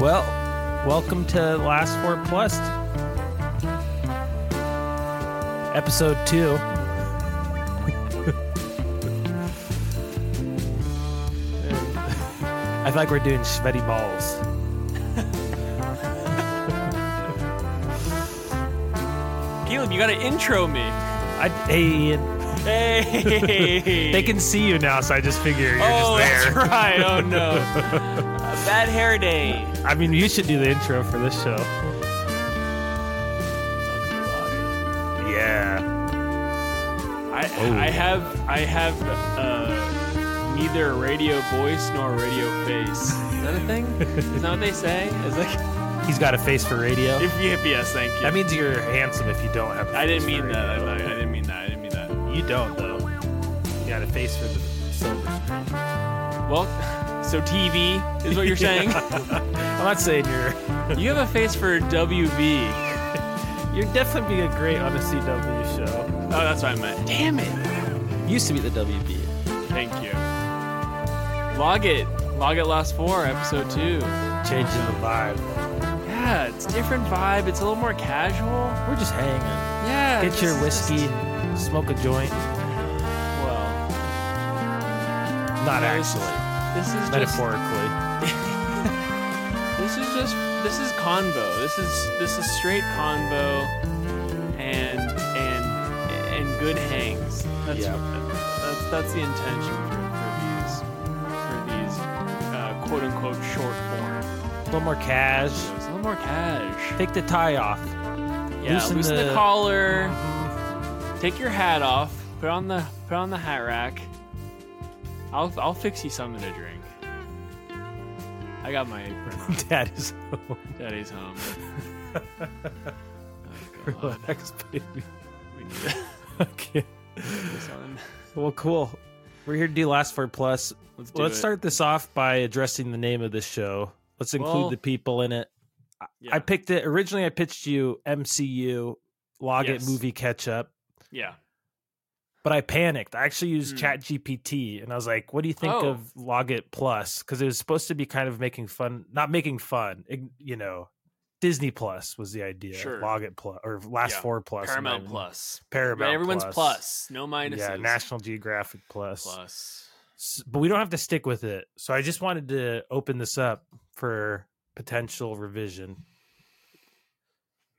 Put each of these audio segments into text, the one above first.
Well, welcome to Last Four Plus, episode two. I feel like we're doing sweaty balls. Caleb, you gotta intro me. I, hey, Ian, Hey, they can see you now, so I just figure you're Oh, just there. that's right. Oh no, bad hair day. I mean, you should do the intro for this show. Yeah. I, Oh. I have I have uh, neither a radio voice nor a radio face. Is that a thing? Is that what they say? Is like He's got a face for radio. if you yes, thank you. That means you're handsome if you don't have. a I didn't face mean for that. I. I didn't mean that. I didn't mean that. You don't though. You got a face for the silver screen. Well, so TV is what you're saying. I'm not saying you're. you have a face for WB. You're definitely be a great on a CW show. Oh, that's what I meant. Damn it. Used to be the WB. Thank you. Log it. Log it last four, episode two. Changing the vibe. Yeah, it's different vibe. It's a little more casual. We're just hanging. Yeah. Get your it's whiskey, just- smoke a joint. well, Not Nice. actually, this is metaphorically. Just, this is just this is convo. This is this is straight convo, and and and good hangs. That's Yeah. that's that's the intention for, for these for these uh, quote unquote short form. a little more cash. A little more cash. Take the tie off. Yeah, Loosen loosen, the, the- collar. Take your hat off. Put on the put on the hat rack. I'll I'll fix you something to drink. I got my apron on. Dad is home. Daddy's home. Oh, God. Relax, baby. We need to Okay. put this on. Well, cool. We're here to do Last Four Plus. Let's do Let's it. start this off by addressing the name of this show. Let's include Well- the people in it. Yeah. I picked it originally. I pitched you MCU, log Yes. it movie catch up, yeah. But I panicked. I actually used Hmm. Chat GPT, and I was like, "What do you think Oh. of log it plus?" Because it was supposed to be kind of making fun, not making fun. You know, Disney Plus was the idea. Sure. Log it plus or Last Yeah. Four Plus. Paramount then Plus. Paramount. Right, everyone's plus. plus. No minuses. Yeah, National Geographic plus. plus. But we don't have to stick with it. So I just wanted to open this up for potential revision.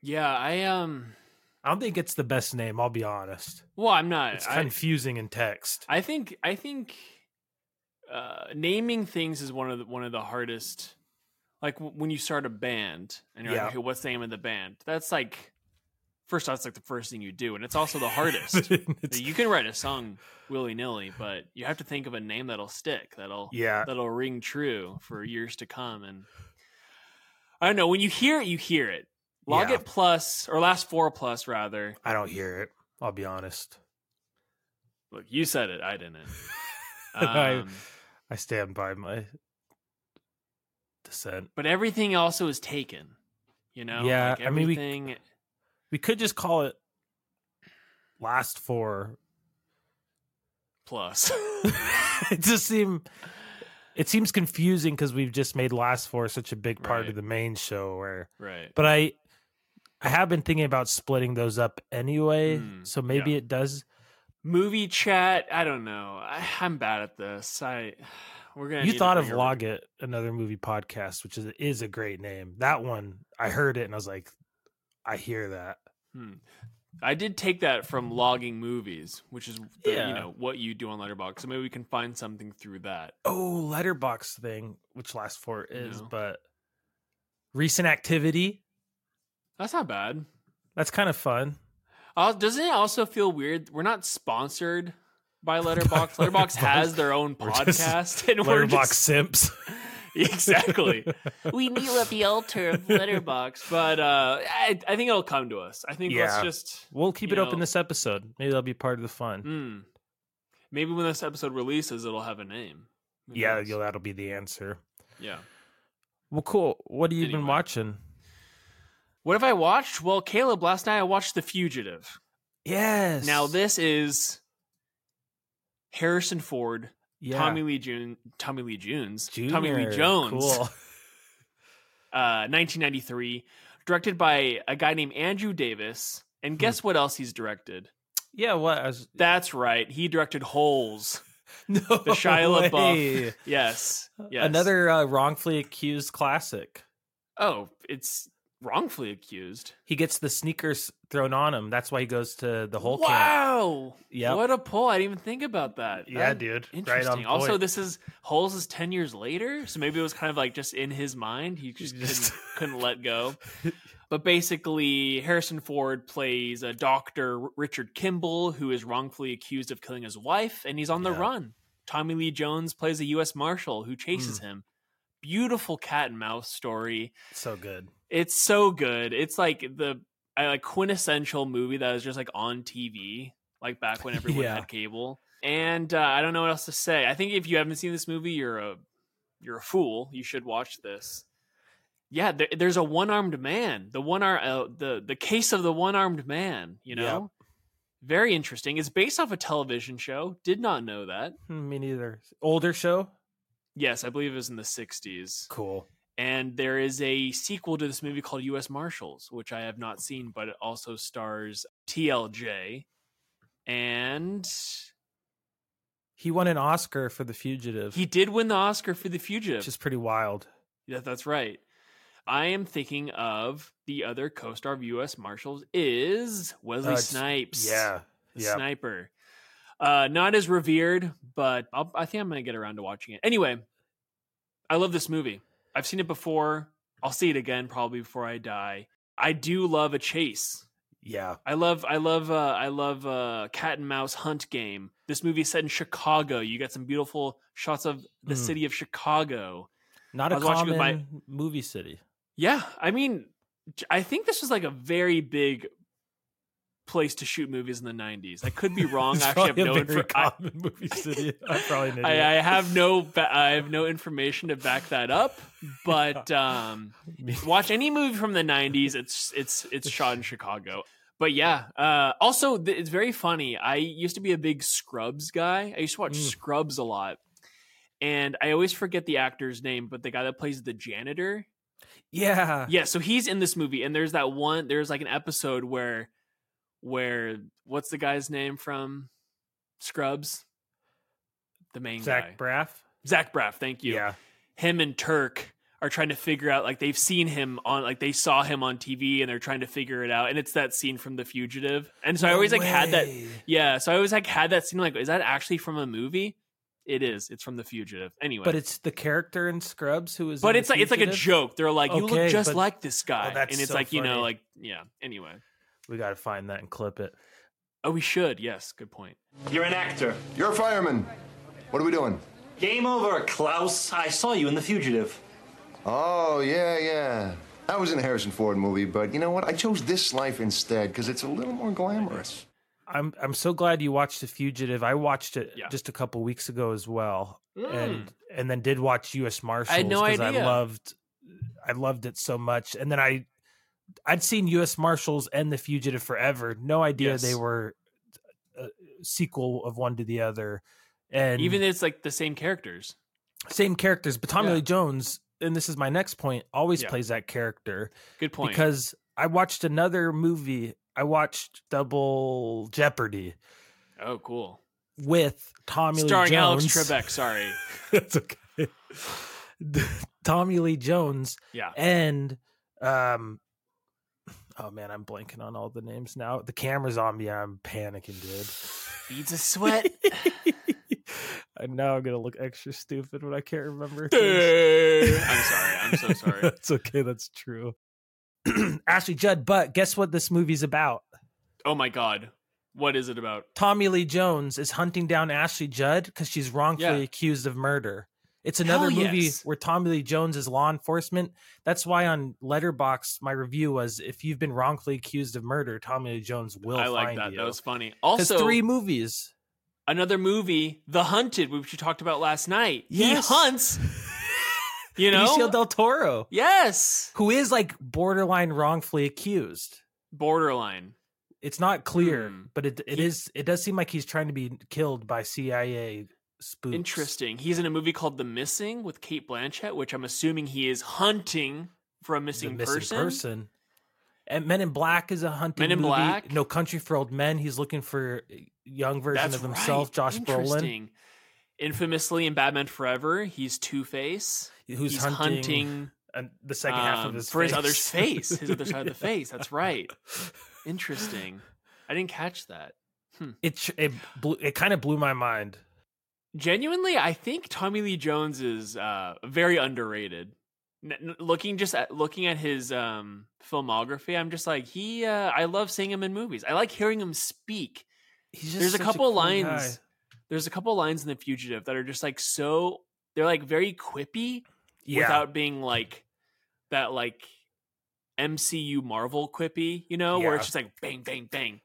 Yeah, I um. I don't think it's the best name. I'll be honest. Well, I'm not. It's I, confusing in text. I think I think uh, naming things is one of the, one of the hardest. Like w- when you start a band and you're Yeah. like, okay, what's the name of the band? That's like first. That's like the first thing you do, and it's also the hardest. You can write a song willy nilly, but you have to think of a name that'll stick, that'll yeah, that'll ring true for years to come. And I don't know when you hear it, you hear it. Log Yeah. it plus or last four plus rather. I don't hear it. I'll be honest. Look, you said it, I didn't. I- Um, I stand by my dissent. but everything also is taken. You know, Yeah, Like I mean, we- We could just call it last four. plus. it just seem it seems confusing because we've just made last four such a big part Right. of the main show where right. but I I have been thinking about splitting those up anyway. Mm, so maybe yeah. it does Movie chat. I don't know. I, I'm bad at this. I. We're gonna. you thought of Log It, another movie podcast, which is is a great name. That one I heard it and I was like, I hear that. Hmm. I did take that from logging movies, which is the, Yeah. you know what you do on Letterboxd. So maybe we can find something through that. Oh, Letterboxd thing, which last four is, No. but recent activity. That's not bad. That's kind of fun. Uh, doesn't it also feel weird? We're not sponsored by Letterboxd. Letterboxd has their own We're podcast, and we're Letterboxd just simps. exactly. we kneel at the altar of Letterboxd, but uh, I, I think it'll come to us. I think Yeah. let's just We'll keep You it open know- this episode. Maybe that'll be part of the fun. mm, maybe when this episode releases, it'll have a name. Who yeah, you'll, that'll be the answer. yeah. Well, cool. What have you been watching? What have I watched? Well, Caleb, last night I watched The Fugitive. Yes. Now this is Harrison Ford, yeah. Tommy Lee June, Tommy Lee Jones, Tommy Lee Jones, Cool. uh, 1993, directed by a guy named Andrew Davis. And guess what else he's directed? Yeah, what? Was, That's right. He directed Holes. no, The Shia way. LaBeouf. Yes. yes. Another uh, wrongfully accused classic. Oh, it's wrongfully accused. He gets the sneakers thrown on him. That's why he goes to the whole camp. wow. Yeah. What a pull. I didn't even think about that. Yeah, That- dude. Right Interesting. on also, point. this is Holes is ten years later, so maybe it was kind of like just in his mind. He just, Just- couldn't, couldn't let go. But basically, Harrison Ford plays a doctor, Richard Kimball, who is wrongfully accused of killing his wife, and he's on the Yeah. run. Tommy Lee Jones plays a U.S. Marshal who chases Mm. him. Beautiful cat and mouse story. so good. It's so good. It's like the like quintessential movie that was just like on TV, like back when everyone Yeah. had cable. And uh, I don't know what else to say. I think if you haven't seen this movie, you're a you're a fool. You should watch this. Yeah, there, there's a one armed man. The one arm, uh, the the case of the one armed man. You know, very interesting. It's based off a television show. Did not know that. Hmm, Me neither. Older show. Yes, I believe it was in the '60s. Cool. and there is a sequel to this movie called U.S. Marshals, which I have not seen, but it also stars TLJ, and He won an Oscar for The Fugitive, he did win the Oscar for The Fugitive. which is pretty wild. yeah, that's right. I am thinking of the other co-star of U.S. Marshals is Wesley Uh, Snipes. Yeah. the Yeah. sniper. Uh, not as revered, but I'll, I think I'm gonna get around to watching it. Anyway, I love this movie. I've seen it before. I'll see it again probably before I die. I do love a chase. Yeah. I love, I love, uh, I love uh, cat and mouse hunt game. This movie is set in Chicago. You got some beautiful shots of the Mm. city of Chicago. Not a common my- movie city. Yeah, I mean, I think this was like a very big place to shoot movies in the '90s. I could be wrong. I actually have no very info. I- common movie city. I'm probably an I, idiot. I have no I have no information to back that up, but um, watch any movie from the '90s. It's it's it's shot in Chicago. But yeah, uh, also th- it's very funny. I used to be a big Scrubs guy. I used to watch Mm. Scrubs a lot, and I always forget the actor's name, but the guy that plays the janitor. yeah. Yeah, so he's in this movie, and there's that one. There's like an episode where, where what's the guy's name from Scrubs? The main Zach guy, Braff. Zach Braff. Thank you. Yeah. Him and Turk are trying to figure out like they've seen him on like they saw him on TV and they're trying to figure it out and it's that scene from The Fugitive and so I No always like had that yeah so I always like had that scene like is that actually from a movie it is it's from The Fugitive anyway But it's the character in Scrubs who is. but it's like it's like a joke they're like you look just but- like this guy Oh, and it's so like you know like yeah anyway We got to find that and clip it. oh we should yes good point You're an actor. You're a fireman. What are we doing? Game over, Klaus. I saw you in The Fugitive. Oh, yeah, yeah. I was in a Harrison Ford movie, but you know what? I chose this life instead because it's a little more glamorous. I'm I'm so glad you watched The Fugitive. I watched it Yeah. just a couple weeks ago as well, Mm. and and then did watch U.S. Marshals. no 'cause idea. I loved I loved it so much, and then I I'd seen U.S. Marshals and The Fugitive forever. No idea Yes. they were a sequel of one to the other, and even it's like the same characters same characters. But Tommy Yeah. Lee Jones, and this is my next point, always Yeah. plays that character good point because I watched another movie. I watched Double Jeopardy oh cool with Tommy Lee Jones. starring Alex Trebek sorry That's okay. Tommy Lee Jones yeah and um oh man, I'm blanking on all the names now. The camera's on me. I'm panicking, dude. beads of sweat and now I'm gonna look extra stupid when I can't remember. I'm sorry. I'm so sorry. that's okay. That's true. Ashley Judd, but guess what this movie's about? Oh my god. What is it about? Tommy Lee Jones is hunting down Ashley Judd because she's wrongfully Yeah. accused of murder. It's another movie where Tommy Lee Jones is law enforcement. That's why on Letterboxd my review was if you've been wrongfully accused of murder, Tommy Lee Jones will I like that. you. That was funny. Also, three movies. another movie, The Hunted, which we talked about last night. Yes. He hunts. You know? Benicio del Toro, yes. who is like borderline wrongfully accused. Borderline. It's not clear, Hmm. but it it He- is. It does seem like he's trying to be killed by CIA spooks. Interesting. He's in a movie called The Missing with Cate Blanchett, which I'm assuming he is hunting for a missing, missing person. person. And Men in Black is a hunting Men in movie. Black? No Country for Old Men. He's looking for a young version That's of himself, right. Josh Brolin, Interesting. Infamously in Batman Forever, he's Two Face. who's he's hunting, hunting, and the second half of um, his for face. his other face, his other side of the face. That's right. Interesting. I didn't catch that. It it blew, it kind of blew my mind. Genuinely, I think Tommy Lee Jones is uh, very underrated. N- looking just at looking at his um, filmography, I'm just like he. Uh, I love seeing him in movies. I like hearing him speak. He's just There's a couple cool lines. guy. There's a couple lines in The Fugitive that are just like so. They're like very quippy Yeah, without being like that like MCU Marvel quippy, you know, where it's just like bang bang bang.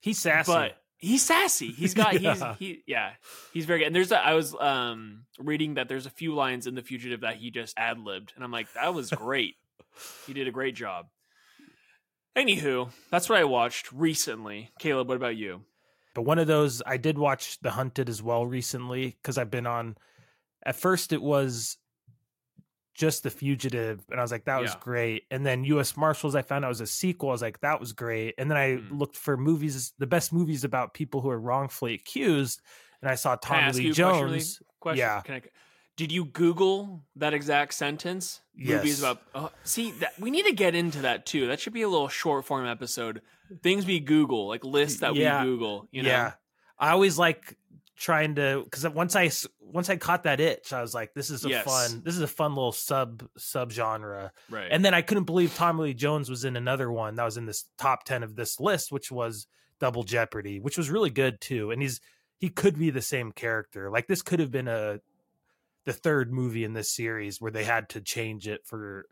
he's sassy. But he's sassy. He's got Yeah. he's he yeah, he's very good. And there's a, I was um reading that there's a few lines in The Fugitive that he just ad libbed, and I'm like, that was great. he did a great job. Anywho, that's what I watched recently. Caleb, what about you? But one of those, I did watch The Hunted as well recently because I've been on. At first, it was just The Fugitive, and I was like, that was great. And then U.S. Marshals, I found out was a sequel. I was like, that was great. And then I Hmm. looked for movies, the best movies about people who are wrongfully accused, and I saw ask Lee a question really? Jones. Question. Yeah. Can I? Did you Google that exact sentence? Movies about. Oh, see, that, we need to get into that too. That should be a little short form episode. Things we Google, like lists that Yeah. we Google. You know. Yeah, I always like trying to because once I once I caught that itch, I was like, this is a Yes. fun, this is a fun little sub sub genre. Right. And then I couldn't believe Tommy Lee Jones was in another one that was in this top 10 of this list, which was Double Jeopardy, which was really good too. And he's he could be the same character. Like this could have been a the third movie in this series where they had to change it for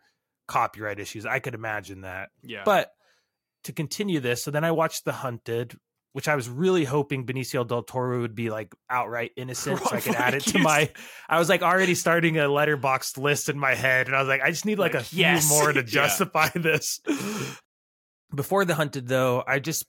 copyright issues. I could imagine that. yeah. But to continue this, so then I watched The Hunted, which I was really hoping Benicio del Toro would be like outright innocent, so I could add it to my. I was like already starting a Letterboxd list in my head, and I was like, I just need like, Like, a few yes. more to Yeah. justify this. Before The Hunted, though, I just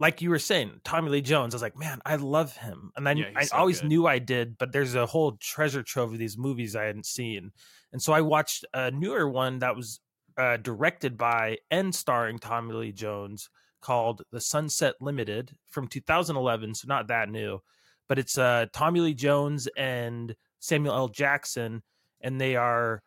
like you were saying, Tommy Lee Jones. I was like, man, I love him, and then Yeah, I so always good. knew I did, but there's a whole treasure trove of these movies I hadn't seen, and so I watched a newer one that was uh, directed by and starring Tommy Lee Jones called The Sunset Limited from 2011, so not that new, but it's uh, Tommy Lee Jones and Samuel L. Jackson, and they are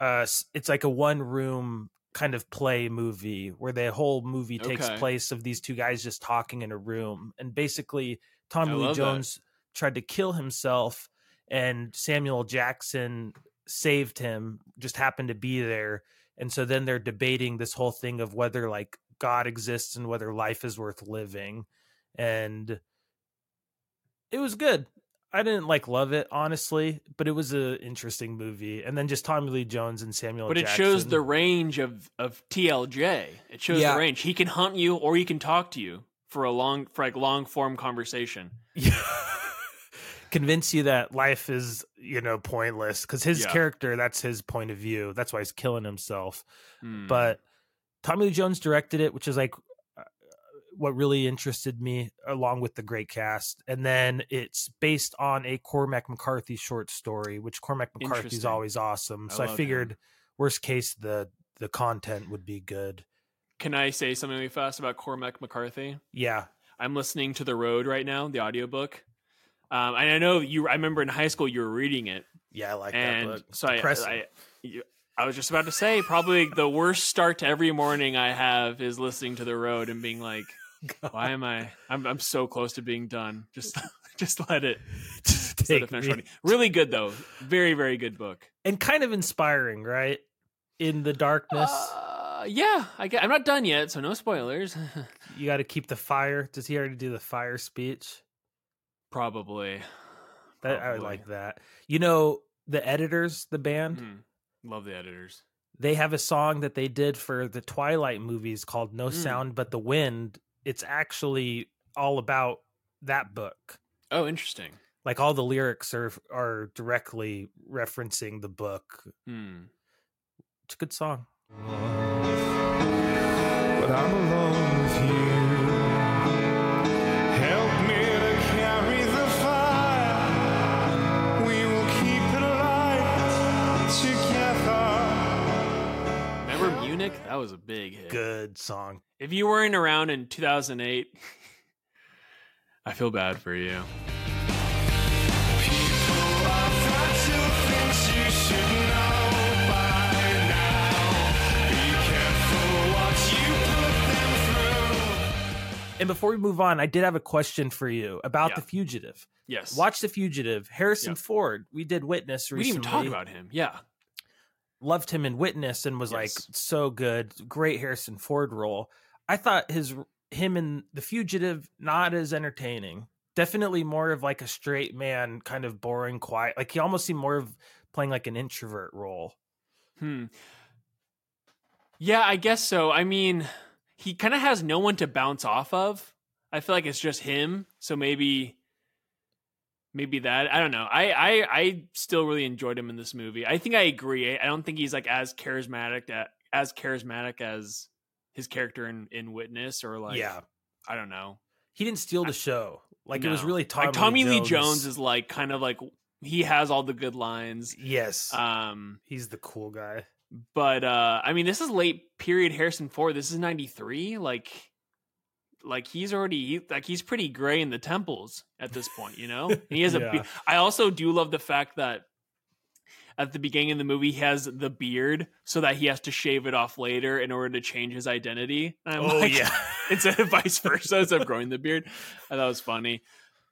uh, it's like a one room kind of play movie where the whole movie takes Okay. place of these two guys just talking in a room, and basically Tommy I Lee love that. Jones tried to kill himself, and Samuel Jackson saved him, just happened to be there and so then they're debating this whole thing of whether like god exists and whether life is worth living and it was good i didn't like love it honestly but it was an interesting movie and then just tommy lee jones and samuel but it Jackson. shows the range of of TLJ. It shows Yeah. the range. He can hunt you, or he can talk to you for a long, for like long form conversation. Yeah. convince you that life is you know pointless because his Yeah. character that's his point of view that's why he's killing himself Hmm. but Tommy Lee Jones directed it, which is like uh, what really interested me, along with the great cast. And then it's based on a Cormac McCarthy short story, which Cormac McCarthy is always awesome. So I, love him. figured, worst case, the the content would be good. can I say something really fast about Cormac McCarthy? Yeah, I'm listening to The Road right now, the audiobook. Um, and I know you. I remember in high school you were reading it, yeah, I like and that book. so I. I, I was just about to say probably the worst start to every morning I have is listening to The Road and being like, why am I? I'm I'm so close to being done. Just just let it. Just let it finish me. running. Really good though. Very very good book. and kind of inspiring, right? In the darkness, Uh, yeah, I get, I'm not done yet, so no spoilers. you got to keep the fire. Does he already do the fire speech? Probably. That I would like that. You know, the editors, the band. Hmm. Love the editors. they have a song that they did for the Twilight movies called No Mm. Sound But the Wind. It's actually all about that book. Oh, interesting. Like all the lyrics are are directly referencing the book. Hmm. It's a good song. but I'm alone with you. That was a big hit. Good song. If you weren't around in 2008, I feel bad for you. And before we move on, I did have a question for you about Yeah. The Fugitive. Yes. Watch The Fugitive. Harrison Yeah. Ford. We did Witness We didn't even talk about him. Yeah. Loved him in Witness and was like so good. Great Harrison Ford role. I thought his him in The Fugitive not as entertaining. Definitely more of like a straight man, kind of boring, quiet. Like he almost seemed more of playing like an introvert role. Hmm. Yeah, I guess so. I mean, he kind of has no one to bounce off of. I feel like it's just him. So maybe, maybe that. I don't know. I I I still really enjoyed him in this movie. I think I agree. I don't think he's like as charismatic at, as charismatic as his character in in Witness or like yeah, I don't know. he didn't steal the show. Like it was really Tommy, like Tommy Lee Jones. Jones is like kind of like he has all the good lines. yes, Um, he's the cool guy. but uh i mean this is late period harrison ford this is 93 like like he's already he, like he's pretty gray in the temples at this point you know? And he has a Yeah. i also do love the fact that at the beginning of the movie he has the beard so that he has to shave it off later in order to change his identity. Oh like, yeah, instead of vice versa instead of growing the beard. I thought it was funny.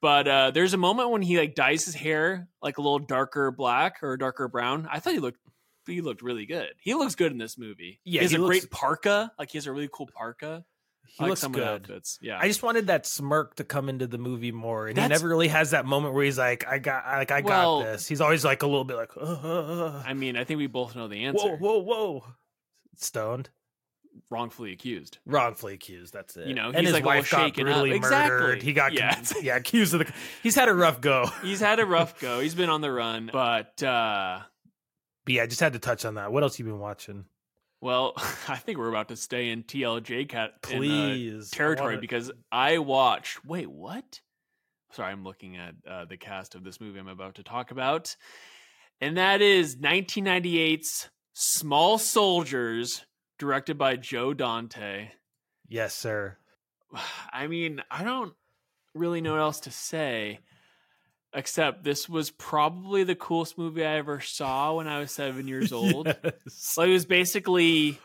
But uh there's a moment when he like dyes his hair like a little darker black or darker brown. I thought he looked he looked really good. He looks good in this movie. Yeah, he has he a looks- great parka. Like he has a really cool parka he like looks good. outfits yeah I just wanted that smirk to come into the movie more, and That's- he never really has that moment where he's like, "I got, like, I Well- got this." He's always like a little bit like, uh, i mean i think we both know the answer "Whoa, whoa, whoa!" Stoned, wrongfully accused wrongfully accused. That's it. You know, and he's his like wife got up. brutally Exactly. murdered. He got, Yeah. yeah, yeah, accused of the. He's had a rough go. he's had a rough go he's been on the run but uh But yeah, I just had to touch on that. What else you been watching? Well i think we're about to stay in tlj cat in, uh, Please, territory wanna- because I watched. Wait, what? Sorry, I'm looking at uh, the cast of this movie I'm about to talk about, and that is 1998's Small Soldiers, directed by Joe Dante. Yes, sir. I mean, I don't really know what else to say. Except this was probably the coolest movie I ever saw when I was seven years old. Yes. So it was basically,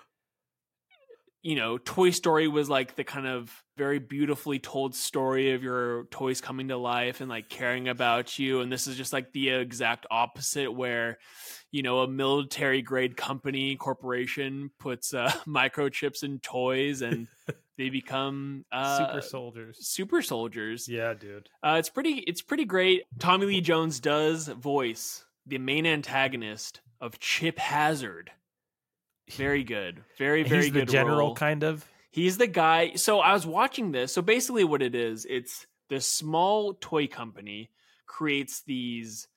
you know, Toy Story was like the kind of very beautifully told story of your toys coming to life and like caring about you. And this is just like the exact opposite, where, you know, a military grade company corporation puts uh, microchips in toys and they become uh, Super soldiers. super soldiers. Yeah, dude. Uh, it's pretty. It's pretty great. Tommy Lee Jones does voice the main antagonist of Chip Hazard. Very good. Very very He's the good. general, role. kind of. He's the guy. So I was watching this. So basically, what it is, it's this small toy company creates these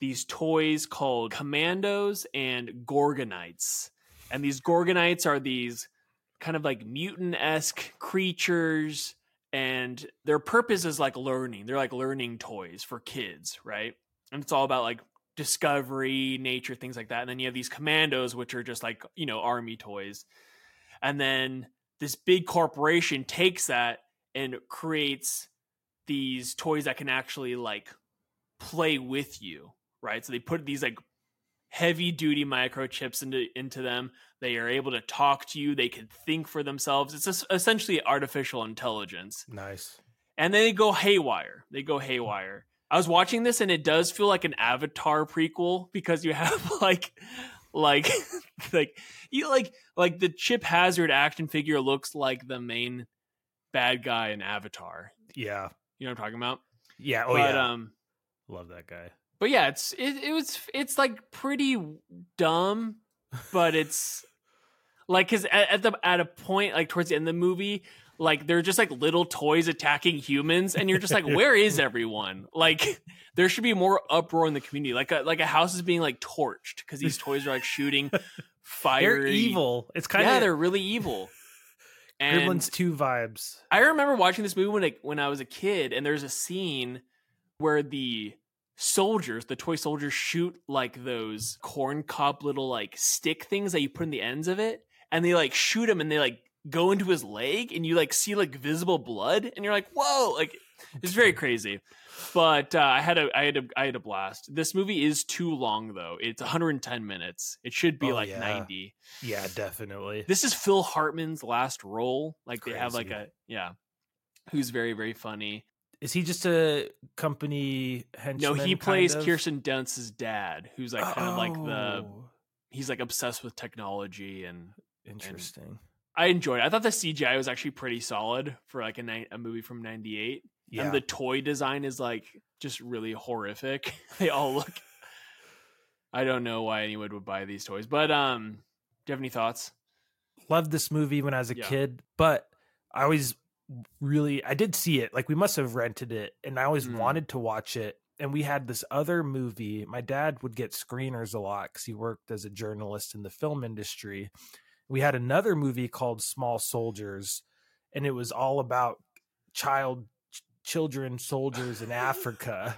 these toys called Commandos and Gorgonites, and these Gorgonites are these kind of like mutant esque creatures, and their purpose is like learning. They're like learning toys for kids, right? And it's all about like discovery, nature, things like that. And then you have these commandos, which are just like, you know, army toys. And then this big corporation takes that and creates these toys that can actually like play with you, right? So they put these like heavy duty microchips into into them. They are able to talk to you. They can think for themselves. It's essentially artificial intelligence Nice. and then they go haywire. They go haywire. I was watching this and it does feel like an Avatar prequel because you have like like like you like like the Chip Hazard action figure looks like the main bad guy in Avatar. Yeah. You know what I'm talking about? Yeah. Oh but yeah. um Love that guy. but yeah, it's it, it was it's like pretty dumb, but it's like because at, at the at a point like towards the end of the movie, like they're just like little toys attacking humans, and you're just like, where is everyone? Like there should be more uproar in the community. Like a like a house is being like torched because these toys are like shooting fire. They're evil. It's kind yeah, of yeah they're really evil. And Gremlins two vibes. I remember watching this movie when I, when I was a kid, and there's a scene where the soldiers, the toy soldiers, shoot like those corn cob little like stick things that you put in the ends of it, and they like shoot them and they like go into his leg and you like see like visible blood and you're like whoa like it's very crazy but uh, i had a i had a i had a blast this movie is too long though it's 110 minutes it should be Oh, like yeah. 90 Yeah, definitely. this is phil hartman's last role like they have like a yeah who's very very funny Is he just a company henchman? no he plays of? kirsten dunst's dad who's like kind of like the Oh, he's like obsessed with technology and interesting. I enjoyed it. I thought the CGI was actually pretty solid for like a, a movie from 98. Yeah. And the toy design is like just really horrific. they all look I don't know why anyone would buy these toys. But um do you have any thoughts? loved this movie when I was a Yeah. kid, but I always really I did see it. Like we must have rented it and I always Mm. wanted to watch it. And we had this other movie. My dad would get screeners a lot cuz he worked as a journalist in the film industry. We had another movie called Small Soldiers and it was all about child ch- children soldiers in Africa.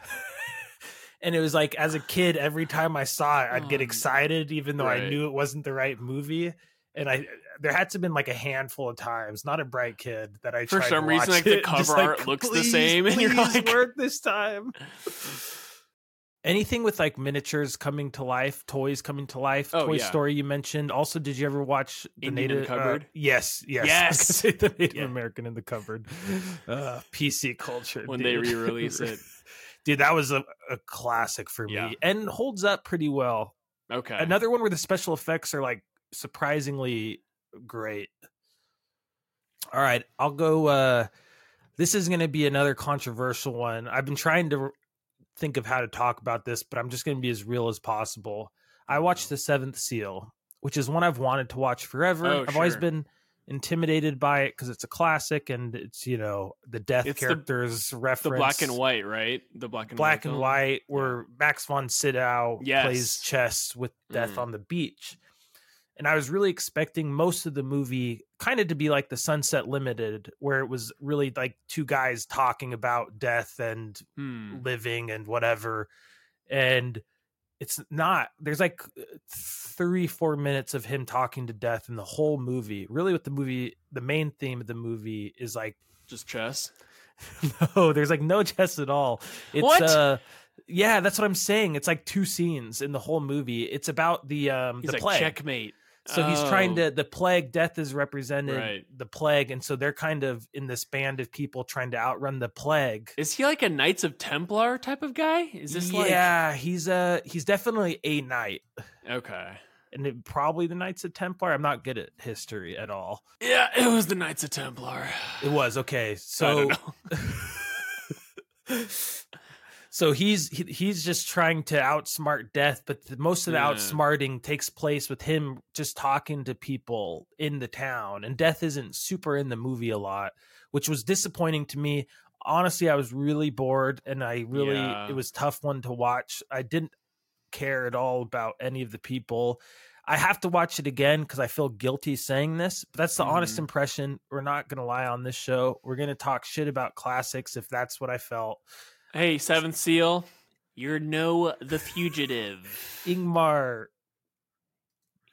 and it was like as a kid every time I saw it I'd get Um, excited even though I knew it wasn't the right movie and I there had to have been like a handful of times, not a bright kid, that I For tried to some reason, like, the cover art looks the "Please, same, and you're like- work this time. Anything with like miniatures coming to life, toys coming to life, Oh, Toy yeah. Story you mentioned. Also, did you ever watch the Indian in the native uh, Cupboard? yes, yes, Yes! say the Native Yeah. American in the cupboard. Uh, PC culture When they re-release it. dude. That was a, a classic for Yeah. me and holds up pretty well Okay. another one where the special effects are like surprisingly great all right i'll go uh this is going to be another controversial one i've been trying to think of how to talk about this but i'm just going to be as real as possible i watched the seventh seal which is one i've wanted to watch forever Oh, i've always been intimidated by it because it's a classic and it's you know the death It's the- characters reference the black and white, right? The black and black white. and film? white where Max von Sydow Yes. plays chess with Death Mm. on the beach. And I was really expecting most of the movie kind of to be like the Sunset Limited, where it was really like two guys talking about death and Hmm. living and whatever. And it's not. There's like three, four minutes of him talking to death in the whole movie. Really, what the movie, the main theme of the movie is like Just chess. no, there's like no chess at all. It's What? uh yeah, that's what I'm saying. It's like two scenes in the whole movie. It's about the um He's the like plague. checkmate. So he's trying Oh. to the plague death is represented Right. the plague and so they're kind of in this band of people trying to outrun the plague. Is he like a Knights of Templar type of guy? Is this like yeah, he's uh he's definitely a knight. okay? And it, probably the Knights of Templar. I'm not good at history at all. Yeah, it was the Knights of Templar. It was okay. I So don't know. so he's he, he's just trying to outsmart death but the, most of the Yeah. outsmarting takes place with him just talking to people in the town and death isn't super in the movie a lot which was disappointing to me honestly i was really bored and i really Yeah. it was tough one to watch i didn't care at all about any of the people i have to watch it again because i feel guilty saying this but that's the honest Mhm. impression we're not going to lie on this show we're going to talk shit about classics if that's what i felt Hey, Seventh Seal, you're no the fugitive. Ingmar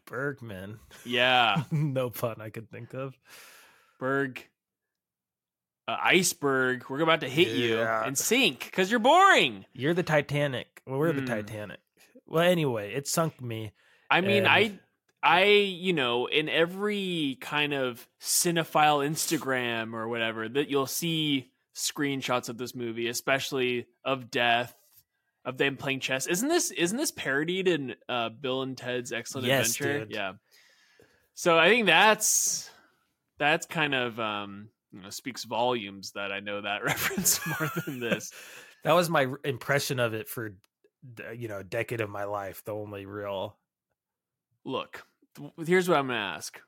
Bergman. Yeah, no pun I could think of. Berg. Uh, iceberg, we're about to hit you and sink because you're boring. You're the Titanic. Well, we're the Hmm. Titanic. Well, anyway, it sunk me. I mean, And- I, I, you know, in every kind of cinephile Instagram or whatever, that you'll see screenshots of this movie, especially of death, of them playing chess. Isn't this isn't this parodied in uh, Bill and Ted's Excellent Yes, Adventure? dude. Yeah. So I think that's that's kind of um, you know, speaks volumes that I know that reference more than this. That was my impression of it for you know, a decade of my life, the only real. look th- here's what i'm gonna ask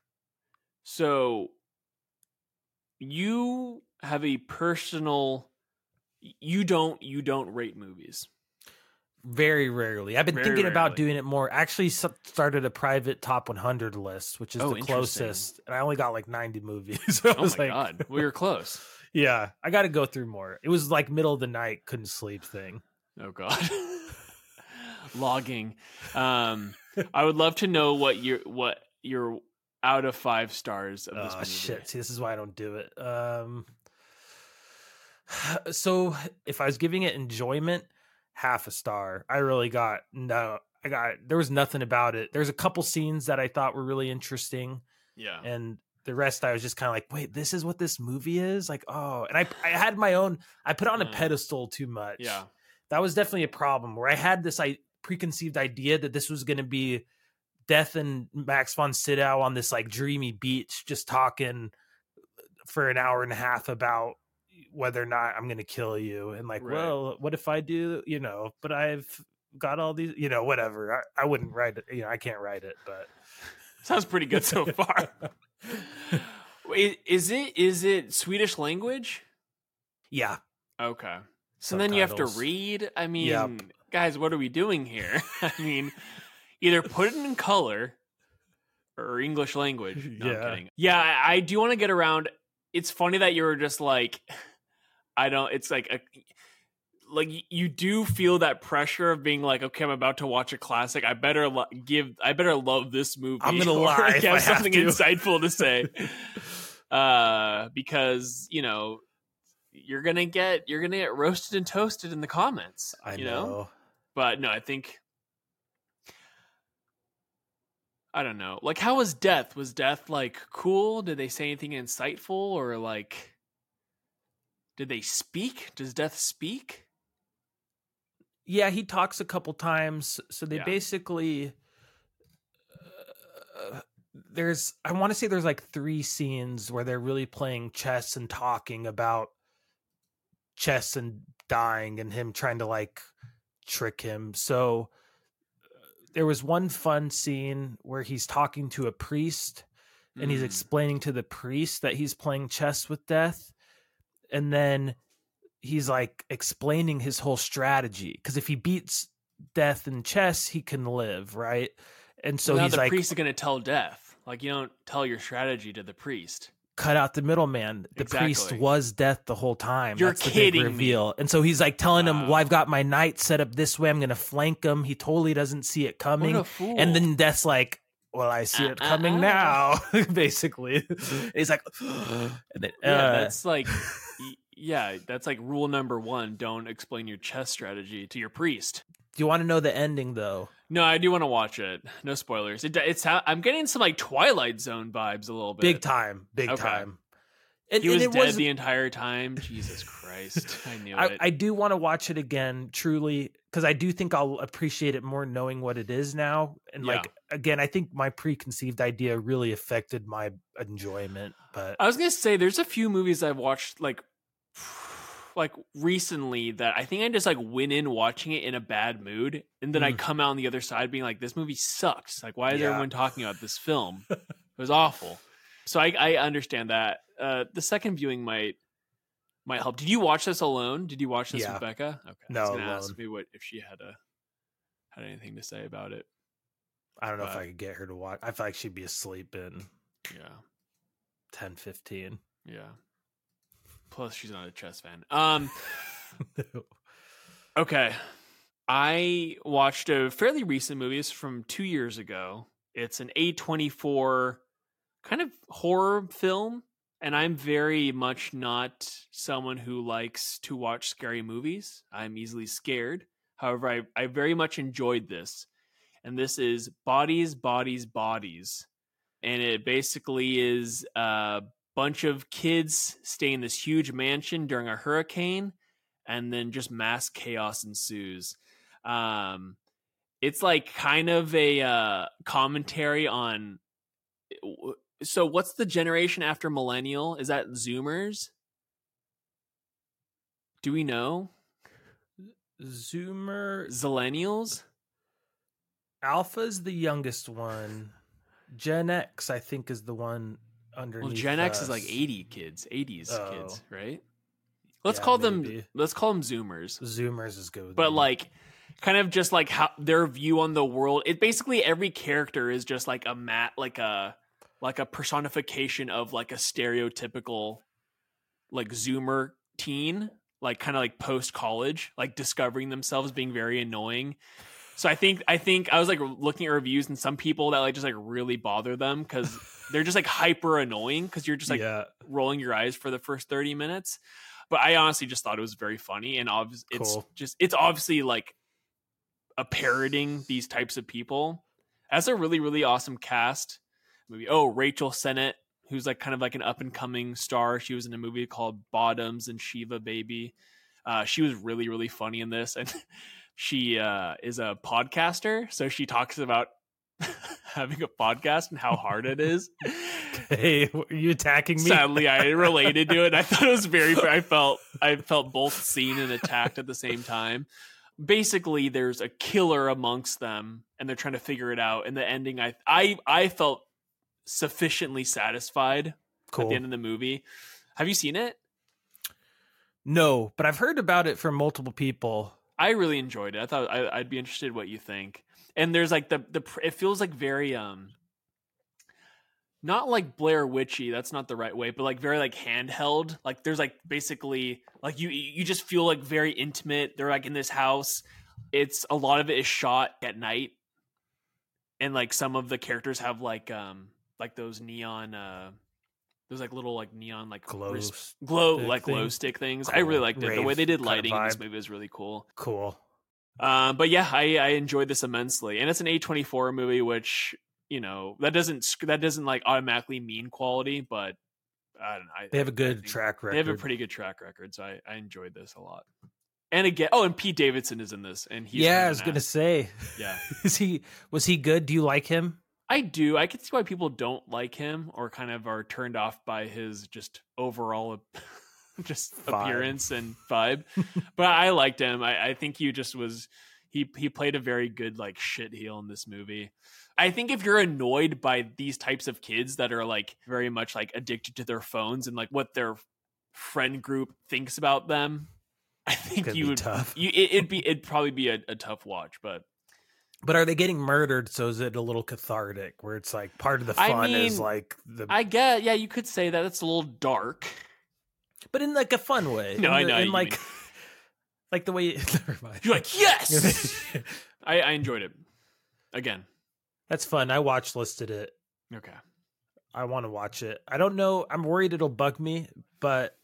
so you have a personal you don't you don't rate movies Very rarely. I've been Very thinking about doing it more. Actually started a private top 100 list, which is Oh, the closest. And I only got like 90 movies. I oh was my like, god we were close Yeah, I got to go through more. It was like middle of the night, couldn't sleep thing. oh god logging um i would love to know what your what your out of five stars of this Oh movie. shit! See, this is why I don't do it. Um, so if I was giving it enjoyment, half a star. I really got no. I got there was nothing about it. There's a couple scenes that I thought were really interesting, Yeah. and the rest I was just kind of like, wait, this is what this movie is. Like, oh, and I I had my own. I put on a Mm. pedestal too much. Yeah. that was definitely a problem where I had this I preconceived idea that this was going to be Death and Max von Sydow on this like dreamy beach, just talking for an hour and a half about whether or not I'm going to kill you, and like, Right. well, what if I do? You know, but I've got all these, you know, whatever. I, I wouldn't write it. You know, I can't write it, but Sounds pretty good so far. Wait, is it is it Swedish language? yeah, Okay. So then you have to read. I mean, Yep. guys, what are we doing here? I mean, either put it in color or English language. No, I'm Yeah. kidding. Yeah, I, I do want to get around. It's funny that you were just like, I don't. It's like a. Like you do feel that pressure of being like, okay, I'm about to watch a classic. I better lo- give. I better love this movie. I'm gonna lie if have I have something to. insightful to say. uh, because you know you're gonna get you're gonna get roasted and toasted in the comments. I you know. but no, I think I don't know. Like, how was death? Was death like cool? Did they say anything insightful, or like, did they speak? Does death speak? Yeah, he talks a couple times. So they Yeah. basically uh, there's I want to say there's like three scenes where they're really playing chess and talking about chess and dying and him trying to like trick him. So there was one fun scene where he's talking to a priest and he's Mm. explaining to the priest that he's playing chess with death and then he's like explaining his whole strategy because if he beats death in chess he can live right and so now he's the like priest is gonna tell death. Like, you don't tell your strategy to the priest. Cut out the middleman. The priest was death the whole time. You're That's the kidding big me. reveal. And so he's like telling him well i've got my knight set up this way. I'm gonna flank him. He totally doesn't see it coming What a fool! and then death's like well i see it Uh, uh, coming uh. now basically. He's like and then, yeah, uh, that's like, yeah, that's like rule number one: don't explain your chess strategy to your priest. do you want to know the ending though No, I do want to watch it. No spoilers. It, it's how I'm getting some like Twilight Zone vibes a little bit. big time big Okay. time and, He and was it dead was the entire time. Jesus Christ, I knew I, it. I do want to watch it again, truly, because I do think I'll appreciate it more knowing what it is now. And Yeah. like again, I think my preconceived idea really affected my enjoyment. But I was gonna say there's a few movies I've watched like like recently that I think I just like went in watching it in a bad mood and then I Mm. come out on the other side being like this movie sucks. Like why is Yeah. everyone talking about this film? it was awful. So I, I understand that. Uh, the second viewing might might help. Did you watch this alone? Did you watch this Yeah. with Becca? Okay. I No, was gonna ask me what if she had a had anything to say about it. I don't know if I could get her to watch. I feel like she'd be asleep in Yeah. 10, 15. Yeah. Plus she's not a chess fan. Um Okay. I watched a fairly recent movie. It's from two years ago. It's an A24 kind of horror film. And I'm very much not someone who likes to watch scary movies. I'm easily scared. However, I, I very much enjoyed this. And this is Bodies, Bodies, Bodies. And it basically is a bunch of kids stay in this huge mansion during a hurricane and then just mass chaos ensues. Um, it's like kind of a uh, commentary on. So, what's the generation after millennial? Is that Zoomers? Do we know Zoomer Zillennials? Alpha's the youngest one. Gen X, I think, is the one underneath. Well, Gen uh, X is like eighty kids, eighties oh. kids, Oh. right? Let's Yeah, call them. Let's call them Zoomers. Zoomers is good. but like kind of just like how their view on the world it basically every character is just like a mat like a like a personification of like a stereotypical like zoomer teen like kind of like post college like discovering themselves being very annoying So I think I think I was like looking at reviews and some people that like just like really bother them because they're just like hyper annoying because you're just like yeah, rolling your eyes for the first 30 minutes. But I honestly just thought it was very funny and obviously it's Cool. just it's obviously like a parroting these types of people. As a really really awesome cast movie. Oh, Rachel Sennott, who's like kind of like an up and coming star. She was in a movie called Bottoms and Shiva Baby. Uh, she was really really funny in this and she uh, is a podcaster, so she talks about having a podcast and how hard it is. hey, are you attacking me? Sadly, I related to it. I thought it was very. I felt I felt both seen and attacked at the same time. Basically, there's a killer amongst them, and they're trying to figure it out. And the ending, I I I felt sufficiently satisfied at the end of the movie. Have you seen it? No, but I've heard about it from multiple people. I really enjoyed it. I thought I, I'd be interested what you think. And there's like the the it feels like very um not like Blair Witchy. That's not the right way, but like very like handheld. Like there's like basically like you you just feel like very intimate. They're like in this house. It's a lot of it is shot at night, and like some of the characters have like um like those neon uh those like little like neon like Glow wrist- glow stick like glow stick things. I really liked it. the way they did lighting in this movie was really cool. Cool. Uh, but yeah, I, I enjoyed this immensely, and it's an A twenty four movie, which you know that doesn't that doesn't like automatically mean quality, but I don't know. I, They have a good track record. They have a pretty good track record, so I, I enjoyed this a lot. And again, oh, and Pete Davidson is in this, and he's yeah, I was an gonna say, yeah, is he was he good? Do you like him? I do. I can see why people don't like him or kind of are turned off by his just overall just Vibe. appearance and vibe. but I liked him. I, I think he just was he he played a very good like shit heel in this movie. I think if you're annoyed by these types of kids that are like very much like addicted to their phones and like what their friend group thinks about them, I think you would tough. you it, it'd be it'd probably be a, a tough watch, but But are they getting murdered? So is it a little cathartic, where it's like part of the I fun is like the, I get yeah, you could say that it's a little dark. but in like a fun way. No, in I the- know in you like mean. like the way. Never mind. You're like, yes. I, I enjoyed it. Again. That's fun. I watch listed it. Okay. I want to watch it. I don't know. I'm worried it'll bug me, but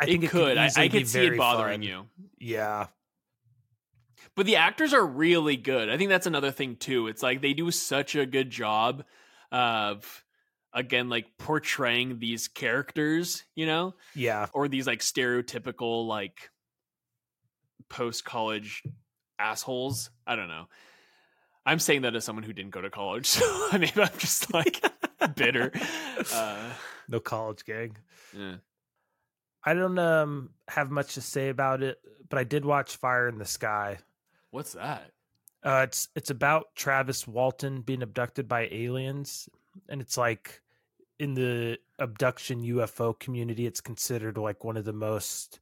I think it, it, could. I, I could see it bothering fun. you. Yeah, But the actors are really good. I think that's another thing too. It's like they do such a good job of again like portraying these characters, you know, yeah. or these like stereotypical like post college assholes. I don't know. I'm saying that as someone who didn't go to college, so maybe I'm just like bitter. Uh, No college gang. yeah. I don't um have much to say about it, but I did watch Fire in the Sky. What's that? Uh, it's it's about Travis Walton being abducted by aliens, and it's like in the abduction UFO community, it's considered like one of the most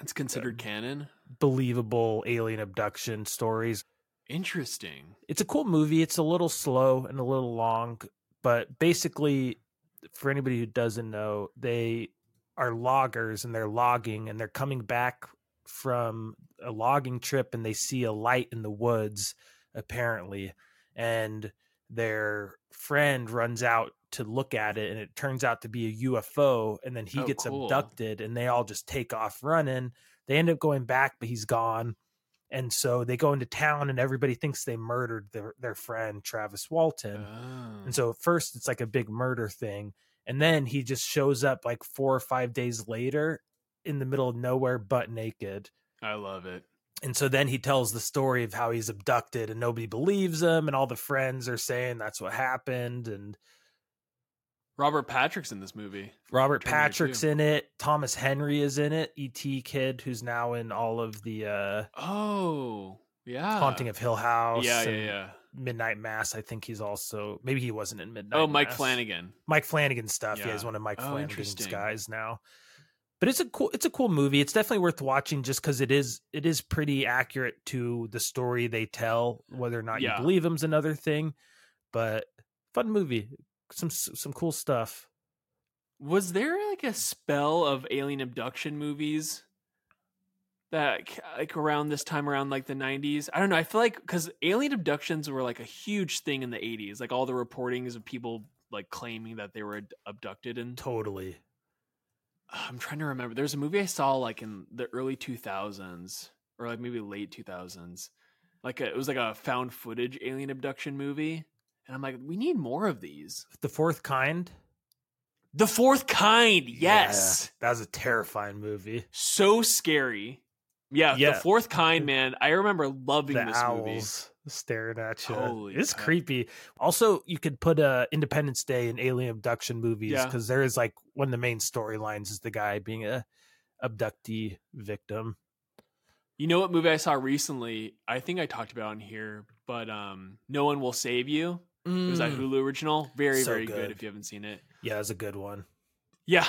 It's considered canon. believable alien abduction stories. Interesting. It's a cool movie. It's a little slow and a little long, but basically, for anybody who doesn't know, they are loggers and they're logging and they're coming back from a logging trip and they see a light in the woods, apparently. And their friend runs out to look at it and it turns out to be a UFO. And then he Oh, gets cool. abducted and they all just take off running. They end up going back, but he's gone and so they go into town and everybody thinks they murdered their, their friend travis walton Oh. and so at first it's like a big murder thing and then he just shows up like four or five days later in the middle of nowhere butt naked I love it. and so then he tells the story of how he's abducted and nobody believes him and all the friends are saying that's what happened and Robert Patrick's in this movie. robert patrick's in it thomas henry is in it et kid who's now in all of the uh Oh, yeah. haunting of hill house Yeah, yeah, yeah. Midnight Mass. I think he's also maybe he wasn't in Midnight. Oh, Mike Mass. Flanagan. Mike Flanagan stuff. Yeah, Yeah. he's one of Mike Oh, Flanagan's guys now. But it's a cool it's a cool movie. It's definitely worth watching just because it is it is pretty accurate to the story they tell. Whether or not Yeah. you believe him's another thing. But fun movie. Some some cool stuff. Was there like a spell of alien abduction movies? that like around this time around like the 90s i don't know i feel like because alien abductions were like a huge thing in the 80s like all the reportings of people like claiming that they were abducted and Totally. I'm trying to remember. There's a movie i saw like in the early 2000s or like maybe late 2000s like a, it was like a found footage alien abduction movie and i'm like we need more of these. The fourth kind. the fourth kind yes. Yeah, that was a terrifying movie. so scary yeah, Yeah. the fourth kind man i remember loving the this owls movie staring at you. Holy it's crap. creepy. Also, you could put uh, Independence Day in alien abduction movies Yeah. because there is like one of the main storylines is the guy being a abductee victim. You know what movie I saw recently? I think I talked about on here, but um, No One Will Save You. It was that Mm. Hulu original. Very, So very good. good. if you haven't seen it. Yeah, it's a good one. Yeah,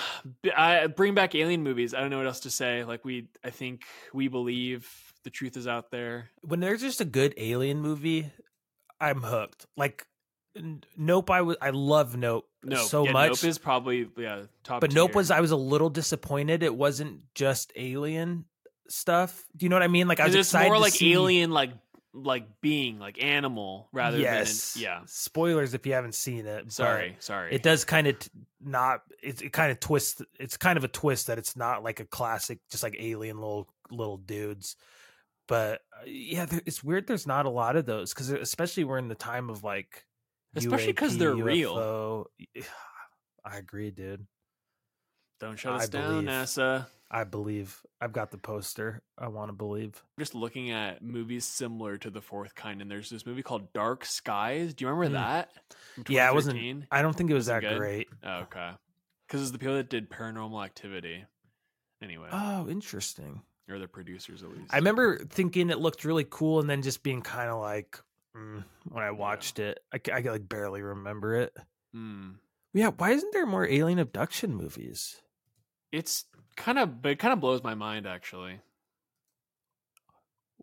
I bring back alien movies. I don't know what else to say. Like we, I think we believe the truth is out there. When there's just a good alien movie, I'm hooked. Like N- Nope, I was I love Nope No, so yeah, much. Nope is probably yeah top. but Nope was I was a little disappointed. It wasn't just alien stuff. Do you know what I mean? Like I was it's excited more like see- alien, like like being like animal rather yes. than yeah. Spoilers if you haven't seen it. Sorry, sorry. It does kind of t- not. It, it kind of twists. It's kind of a twist that it's not like a classic, just like alien little little dudes. But uh, yeah, there, it's weird. There's not a lot of those because especially we're in the time of like, especially because they're real. UFO. I agree, dude. Don't shut us I down, believe. NASA. I believe. I've got the poster. I want to believe. just looking at movies similar to the fourth kind, and there's this movie called Dark Skies. Do you remember Mm. that? Yeah, it wasn't. I don't think it was Was that great. Oh, okay. Because it's the people that did Paranormal Activity. Anyway, Oh, interesting. or the producers at least. I remember thinking it looked really cool, and then just being kind of like, mm, when I watched it, I, could, like barely remember it. Hmm. Yeah, why isn't there more alien abduction movies? It's kind of, but it kind of blows my mind actually.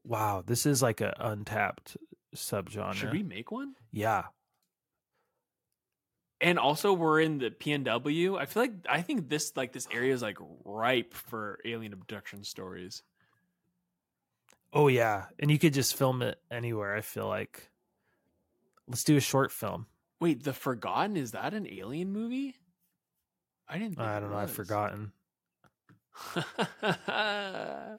Wow, this is like a untapped subgenre. Should we make one? Yeah, And also, we're in the PNW. I feel like I think this like this area is like ripe for alien abduction stories. oh yeah, and you could just film it anywhere. I feel like. Let's do a short film. Wait, The Forgotten is that an alien movie? I didn't. Think I don't know. I've forgotten.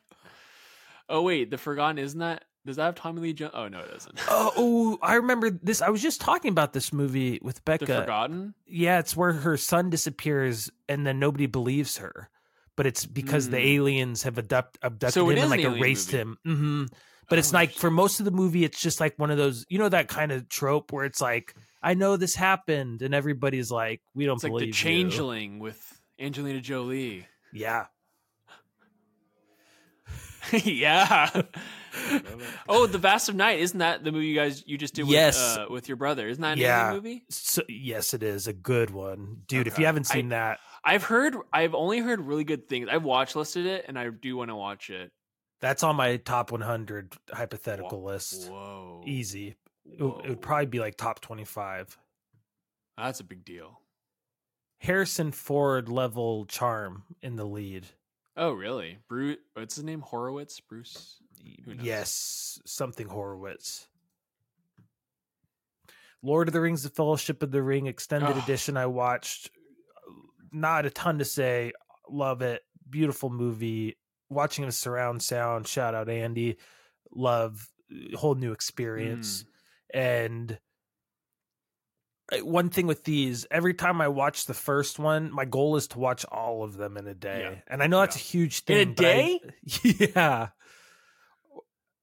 oh wait, The Forgotten isn't that? Does that have Tommy Lee Jones? Oh no, it doesn't. Oh, oh, I remember this. I was just talking about this movie with Becca. The Forgotten. Yeah, it's where her son disappears and then nobody believes her. But it's because the Mm. aliens have abduct, abducted So him and like alien erased movie. him. hmm But it's Oh, like for most of the movie, it's just like one of those, you know, that kind of trope where it's like, I know this happened, and everybody's like, we don't It's like believe the you. Changeling with Angelina Jolie. Yeah, yeah. oh, The Vast of Night isn't that the movie you guys you just did with Yes. uh, with your brother? Isn't that an Yeah. movie? so, yes, it is a good one, dude. If you haven't I- seen that, I've heard. I've only heard really good things. I've watch listed it, and I do want to watch it. that's on my top 100 hypothetical Whoa. list. Whoa. Easy. Would- it would probably be like top 25. That's a big deal. Harrison Ford level charm in the lead. Oh, really? Bruce? What's his name? Horowitz? Bruce? Yes, something Horowitz. Lord of the Rings: The Fellowship of the Ring extended Ugh. edition. I watched. Not a ton to say. Love it. Beautiful movie. Watching it surround sound. Shout out Andy. Love. Whole new experience. Mm. And uh, one thing with these, every time I watch the first one, my goal is to watch all of them in a day. Yeah. And I know that's Yeah. a huge thing In a but I- day? yeah.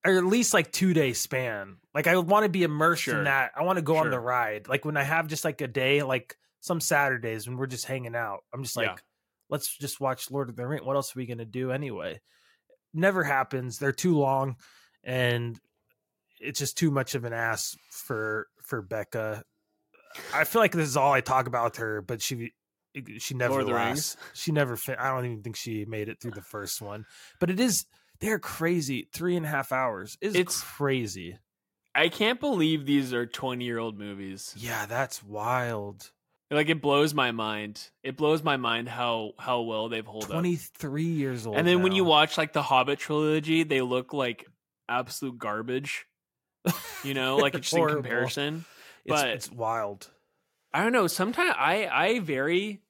Or at least like two day span. Like I want to be immersed Sure. in that. I want to go on the ride. Like when I have just like a day, like some Saturdays when we're just hanging out, I'm just like, Yeah. let's just watch Lord of the Ring. What else are we gonna do anyway? Never happens. They're too long, and it's just too much of an ass for for Becca. I feel like this is all I talk about with her, but she she never Lord of the lasts. She never. Fin- I don't even think she made it through the first one. But it is they're crazy. Three and a half hours is It's- crazy. I can't believe these are twenty-year-old movies. Yeah, that's wild. Like it blows my mind. It blows my mind how how well they've held up. 23 years old. And then when you watch like the Hobbit trilogy, they look like absolute garbage. You know, like it's just in comparison. It's, but- it's wild. I don't know. Sometimes I I vary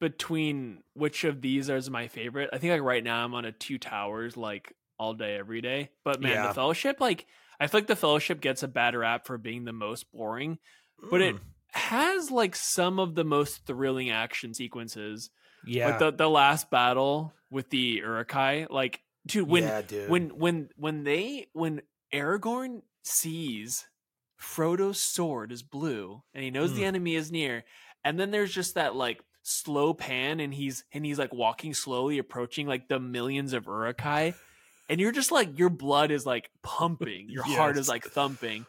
between which of these is my favorite. I think like right now I'm on a Two Towers like all day every day. But man, Yeah. the Fellowship like I feel like the Fellowship gets a bad rap for being the most boring, but it Mm, has like some of the most thrilling action sequences. yeah, Like the the last battle with the Uruk-hai, like dude, when yeah, dude. when when when they when Aragorn sees Frodo's sword is blue and he knows the Mm. enemy is near, and then there's just that like slow pan and he's and he's like walking slowly approaching like the millions of Uruk-hai, and you're just like your blood is like pumping, your heart is like thumping.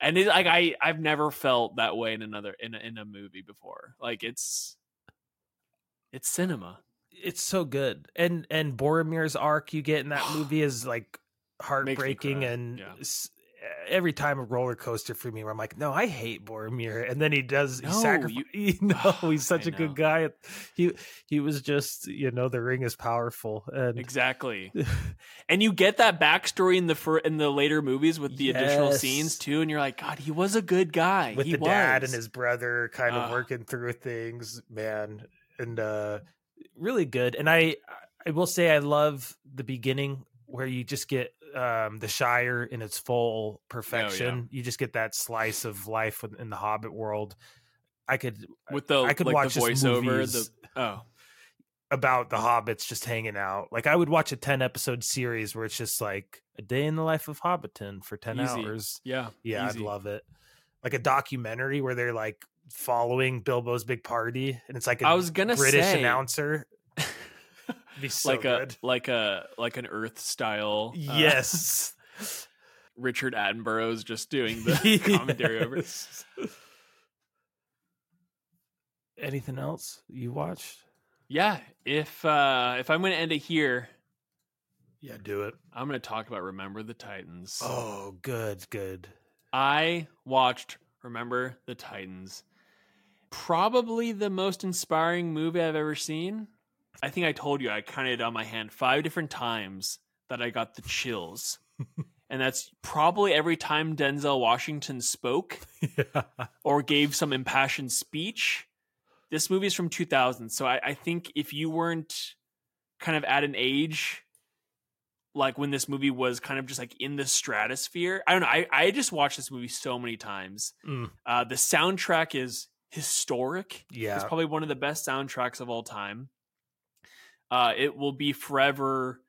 And it, like I, I've never felt that way in another in a, in a movie before. Like it's, it's cinema. it's so good, and and Boromir's arc you get in that movie is like heartbreaking, and yeah. s- every time a roller coaster for me. Where I'm like, no, I hate Boromir, and then he does. No, he sacrifices. No, he's such I a good guy. He he was just you know the ring is powerful, and Exactly. and you get that backstory in the fir- in the later movies with the additional scenes too, and you're like, God, he was a good guy. with He the dad and his brother kind of Ugh. working through things man and uh really good and i i will say i love the beginning where you just get um the shire in its full perfection you just get that slice of life in- in the hobbit world i could with the I could like watch the voiceover. The oh, about the hobbits just hanging out like i would watch a 10 episode series where it's just like a day in the life of hobbiton for 10 Easy. hours yeah, Yeah, easy. I'd love it. Like a documentary where they're like following Bilbo's big party, and it's like a I was gonna British say- announcer. So like a like a like an Earth style. uh, yes. Richard Attenborough's just doing the commentary over. Anything else you watched? Yeah, if uh if I'm going to end it here, Yeah, do it. I'm going to talk about Remember the Titans. Oh, good, good. I watched Remember the Titans. Probably the most inspiring movie I've ever seen. I think I told you I counted on my hand five different times that I got the chills. and that's probably every time Denzel Washington spoke yeah. or gave some impassioned speech. This movie is from 2000. So I, I think if you weren't kind of at an age like when this movie was kind of just like in the stratosphere, I don't know. I, I just watched this movie so many times. Mm, Uh, the soundtrack is historic. yeah. It's probably one of the best soundtracks of all time. Uh, it will be forever.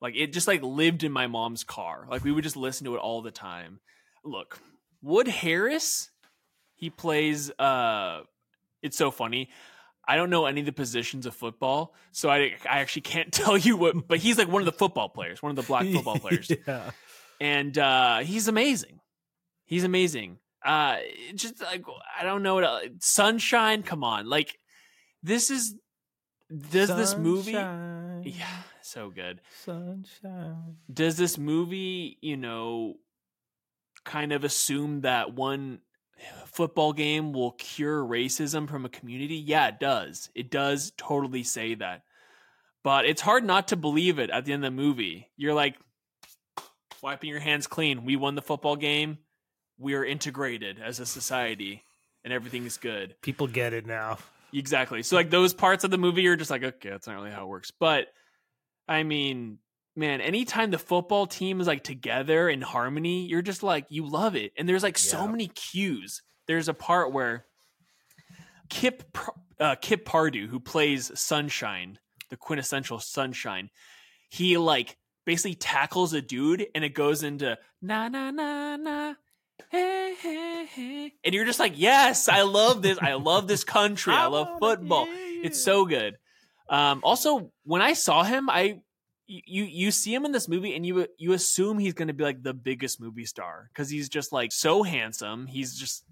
Like it just like lived in my mom's car. Like we would just listen to it all the time. Look, Wood Harris, he plays. Uh, it's so funny. I don't know any of the positions of football, so I I actually can't tell you what. But he's like one of the football players, one of the black football players yeah. and uh he's amazing he's amazing uh just like i don't know what else. sunshine come on like this is does this movie yeah so good. Sunshine. does this movie you know kind of assume that one football game will cure racism from a community? Yeah it does. It does totally say that. But it's hard not to believe it at the end of the movie. You're like wiping your hands clean. We won the football game. We are integrated as a society and everything's good. People get it now. Exactly. So like those parts of the movie are just like, okay, that's not really how it works. But I mean, man, anytime the football team is like together in harmony, you're just like you love it. And there's like so many cues. There's a part where Kip uh, Kip Pardue, who plays Sunshine, the quintessential Sunshine, he like basically tackles a dude, and it goes into na na na na. Hey, hey, hey. And you're just like, yes, I love this. I love this country. I love football. It's so good. Um, also, when I saw him, I you you see him in this movie, and you you assume he's going to be like the biggest movie star because he's just like so handsome. He's just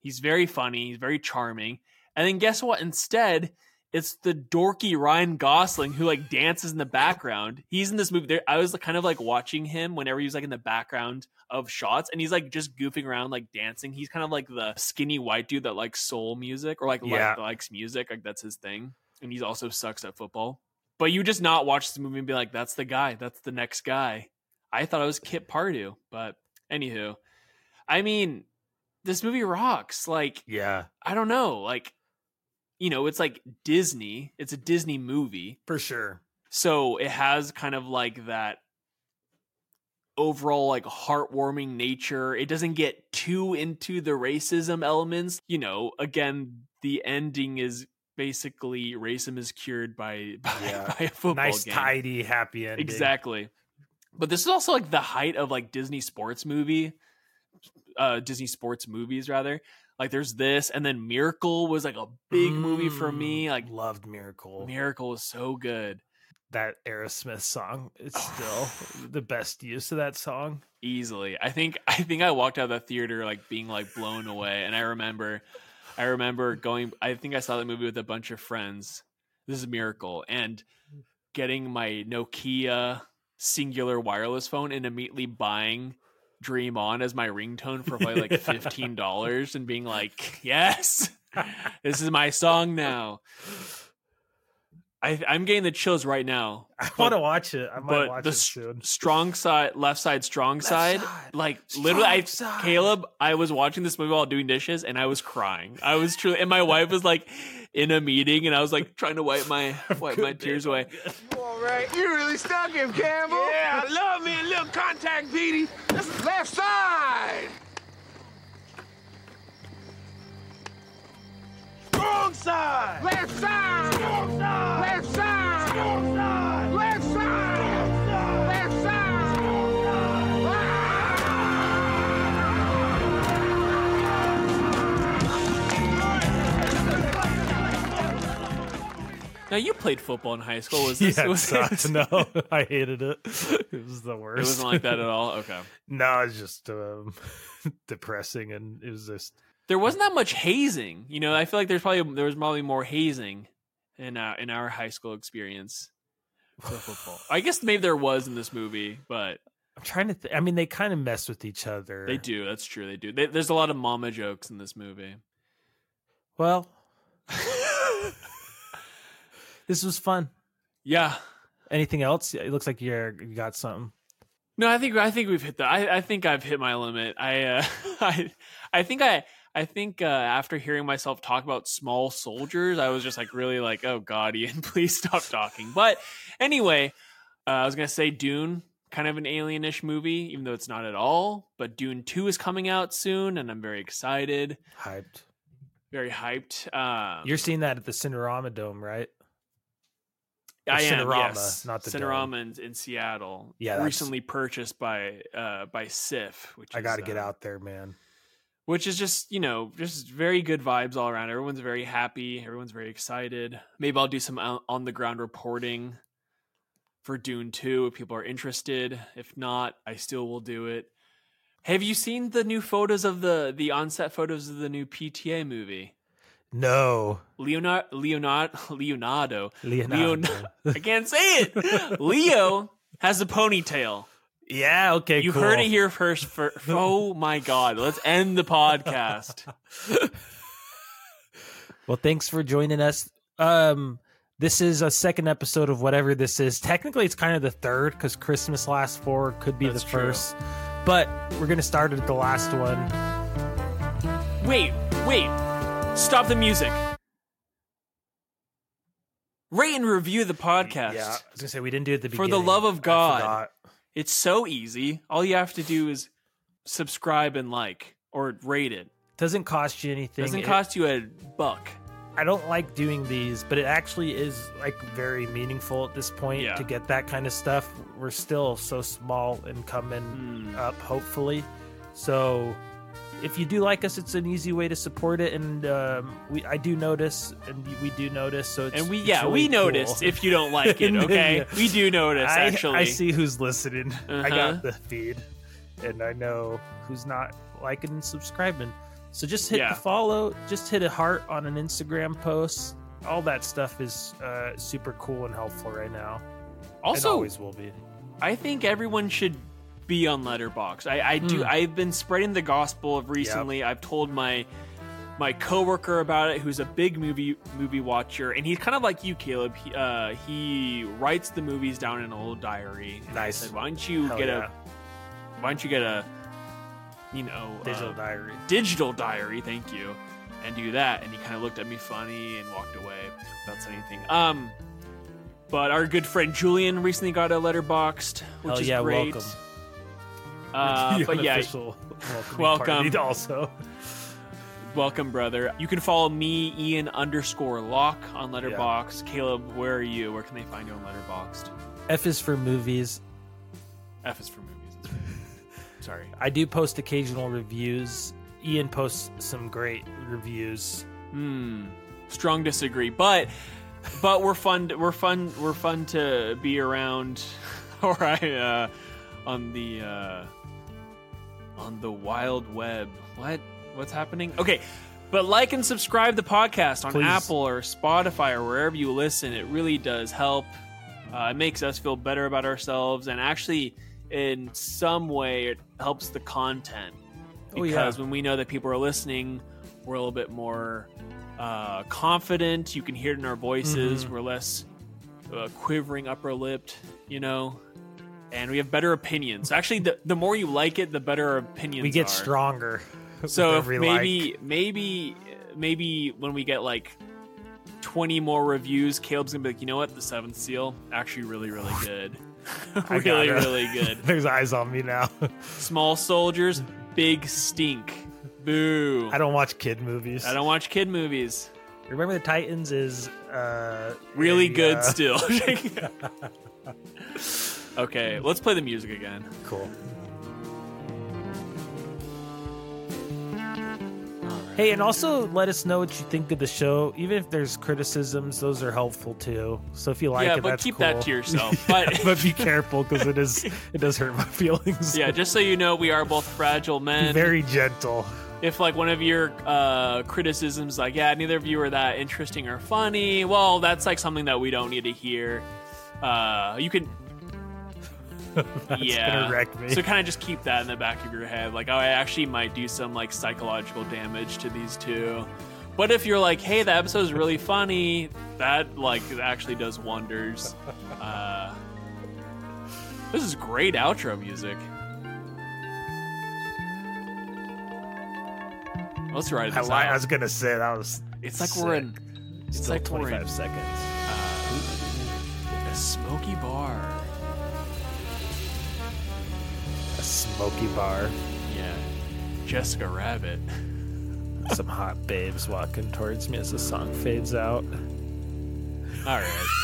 he's very funny. He's very charming. And then guess what? Instead, it's the dorky Ryan Gosling who like dances in the background. He's in this movie. There, I was kind of like watching him whenever he was like in the background of shots, and he's like just goofing around, like dancing. He's kind of like the skinny white dude that likes soul music or like Yeah. likes music. Like that's his thing, and he's also sucks at football. But you just not watch this movie and be like, "That's the guy. That's the next guy." I thought it was Kit Pardue, but anywho, I mean, this movie rocks. Like Yeah, I don't know, like you know, it's like Disney. It's a Disney movie. for sure. So it has kind of like that overall like heartwarming nature. It doesn't get too into the racism elements. You know, again, the ending is basically racism is cured by by, Yeah. by a football nice, game. tidy, happy ending. Exactly. But this is also like the height of like Disney sports movie, uh, Disney sports movies rather. Like there's this, and then Miracle was like a big movie for me. Mm, Like loved Miracle. Miracle was so good. that Aerosmith song. It's still the best use of that song. easily. I think I think I walked out of the theater like being like blown away. And I remember I remember going I think I saw the movie with a bunch of friends. This is miracle. And getting my Nokia Cingular wireless phone and immediately buying Dream On as my ringtone for probably like fifteen dollars and being like, Yes, this is my song now. I, I'm getting the chills right now. I want to watch it. I might But watch the it soon. strong side, left side, strong side, side, like literally, I, side. Caleb, I was watching this movie while doing dishes, and I was crying. I was truly, and my wife was like in a meeting, and I was like trying to wipe my wipe my tears babe, away. All right, you really stuck him, Campbell. Yeah, I love me a little contact, Petey. This Strong side. Left side. Strong side. Left side. Strong side. Left side. Left side. Now you played football in high school. Was this? yeah, it was, sucked. no, I hated it. It was the worst. It wasn't like that at all. Okay. no, it's just um, depressing, and it was just There wasn't that much hazing. You know, I feel like there's probably there was probably more hazing in uh, in our high school experience for football. I guess maybe there was in this movie, but I'm trying to. Th- I mean, they kind of mess with each other. They do. That's true. They do. They, there's a lot of mama jokes in this movie. Well, this was fun. Yeah. Anything else? It looks like you're you got something. No, I think I think we've hit the. I, I think I've hit my limit. I uh, I I think I I think uh, after hearing myself talk about small soldiers, I was just like really like, oh god, Ian, please stop talking. But anyway, uh, I was gonna say Dune, kind of an alienish movie, even though it's not at all. But Dune Two is coming out soon, and I'm very excited, Hyped. very hyped. Um, You're seeing that at the Cinerama Dome, right? I am, Cinerama, yes. not the Cinerama in, in Seattle. Yeah, recently purchased by uh by SIFF, which I got to get uh, out there, man. Which is just you know just very good vibes all around. Everyone's very happy. Everyone's very excited. Maybe I'll do some on the ground reporting for Dune Two if people are interested. If not, I still will do it. Have you seen the new photos of the the onset photos of the new PTA movie? No, Leonardo Leonardo Leonardo Leonardo. Leon- I can't say it. Leo has a ponytail. Yeah, okay, You cool. heard it here first. For, oh my god! Let's end the podcast. Well, thanks for joining us. Um, this is a second episode of whatever this is. Technically, it's kind of the third because Christmas last four could be That's the true. first, but we're gonna start at the last one. Wait, wait! Stop the music. Rate and review the podcast. Yeah, I was gonna say we didn't do it at the beginning. For the love of God. It's so easy. All you have to do is subscribe and like or rate it. doesn't cost you anything. Doesn't It- cost you a buck. I don't like doing these, but it actually is like very meaningful at this point Yeah. to get that kind of stuff. We're still so small and coming Hmm. up, hopefully. So, if you do like us, it's an easy way to support it. And um, we, I do notice, and we do notice. So, it's, And we yeah, we really noticed cool. if you don't like it, okay? yeah. We do notice I, actually. I see who's listening. I Uh-huh. got the feed, and I know who's not liking and subscribing. So just hit Yeah. the follow, just hit a heart on an Instagram post, all that stuff is uh, super cool and helpful right now. and Also, always will be. I think everyone should be on Letterboxd. I, I do. Mm. I've been spreading the gospel of recently. I've told my my coworker about it, who's a big movie movie watcher, and he's kind of like you, Caleb. He, uh, he writes the movies down in a little diary. And I Nice. said, why don't you Hell get yeah. a why don't you get a you know digital uh, diary? digital diary? Thank you. And do that, and he kind of looked at me funny and walked away without saying anything. Um, but our good friend Julian recently got a Letterboxd, which Hell is yeah, great. welcome. Uh, but yeah, unofficial welcoming welcome. also. welcome, brother. You can follow me, Ian underscore Lock on Letterboxd. Caleb, where are you? Where can they find you on Letterboxd? F is for movies. F is for movies. Sorry. I do post occasional reviews. Ian posts some great reviews. Hmm. Strong disagree, but but we're fun. We're fun. We're fun to be around. All right. Uh, on the uh, on the wild web. What? What's happening? Okay. But like and subscribe the podcast on Please. Apple or Spotify or wherever you listen. It really does help. Uh, it makes us feel better about ourselves, and actually, in some way, it helps the content Oh, yeah. because when we know that people are listening, we're a little bit more uh, confident. You can hear it in our voices. Mhm. We're less uh, quivering, upper lipped, you know, and we have better opinions. Actually, the, the more you like it, the better our opinions We get are. stronger. So if maybe, like. maybe, maybe when we get like 20 more reviews, Caleb's gonna be like, you know what, the seventh seal actually really, really good. Really, really good. There's eyes on me now. Small soldiers, big stink. Boo. I don't watch kid movies. I don't watch kid movies. Remember the Titans is uh Really a, good uh, still. Okay, let's play the music again. Cool. Hey, and also let us know what you think of the show. Even if there's criticisms, those are helpful too. So if you like yeah, it, but that's keep cool. that to yourself. But but be careful because it is it does hurt my feelings. yeah, just so you know, we are both fragile be men. very gentle. if like one of your uh, criticisms, like, yeah, neither of you are that interesting or funny, well, that's like something that we don't need to hear. Uh, you can That's yeah. gonna wreck me. So kind of just keep that in the back of your head, like, oh, I actually might do some like psychological damage to these two. But if you're like, hey, the episode is really funny, that like actually does wonders. Uh, this is great outro music. Let's I, this I out. was gonna say that was. It's like we're in. It's Still like we're 25 in seconds. uh, a smoky bar. Smoky bar. Yeah, Jessica Rabbit. Some hot babes walking towards me as the song fades out. All right.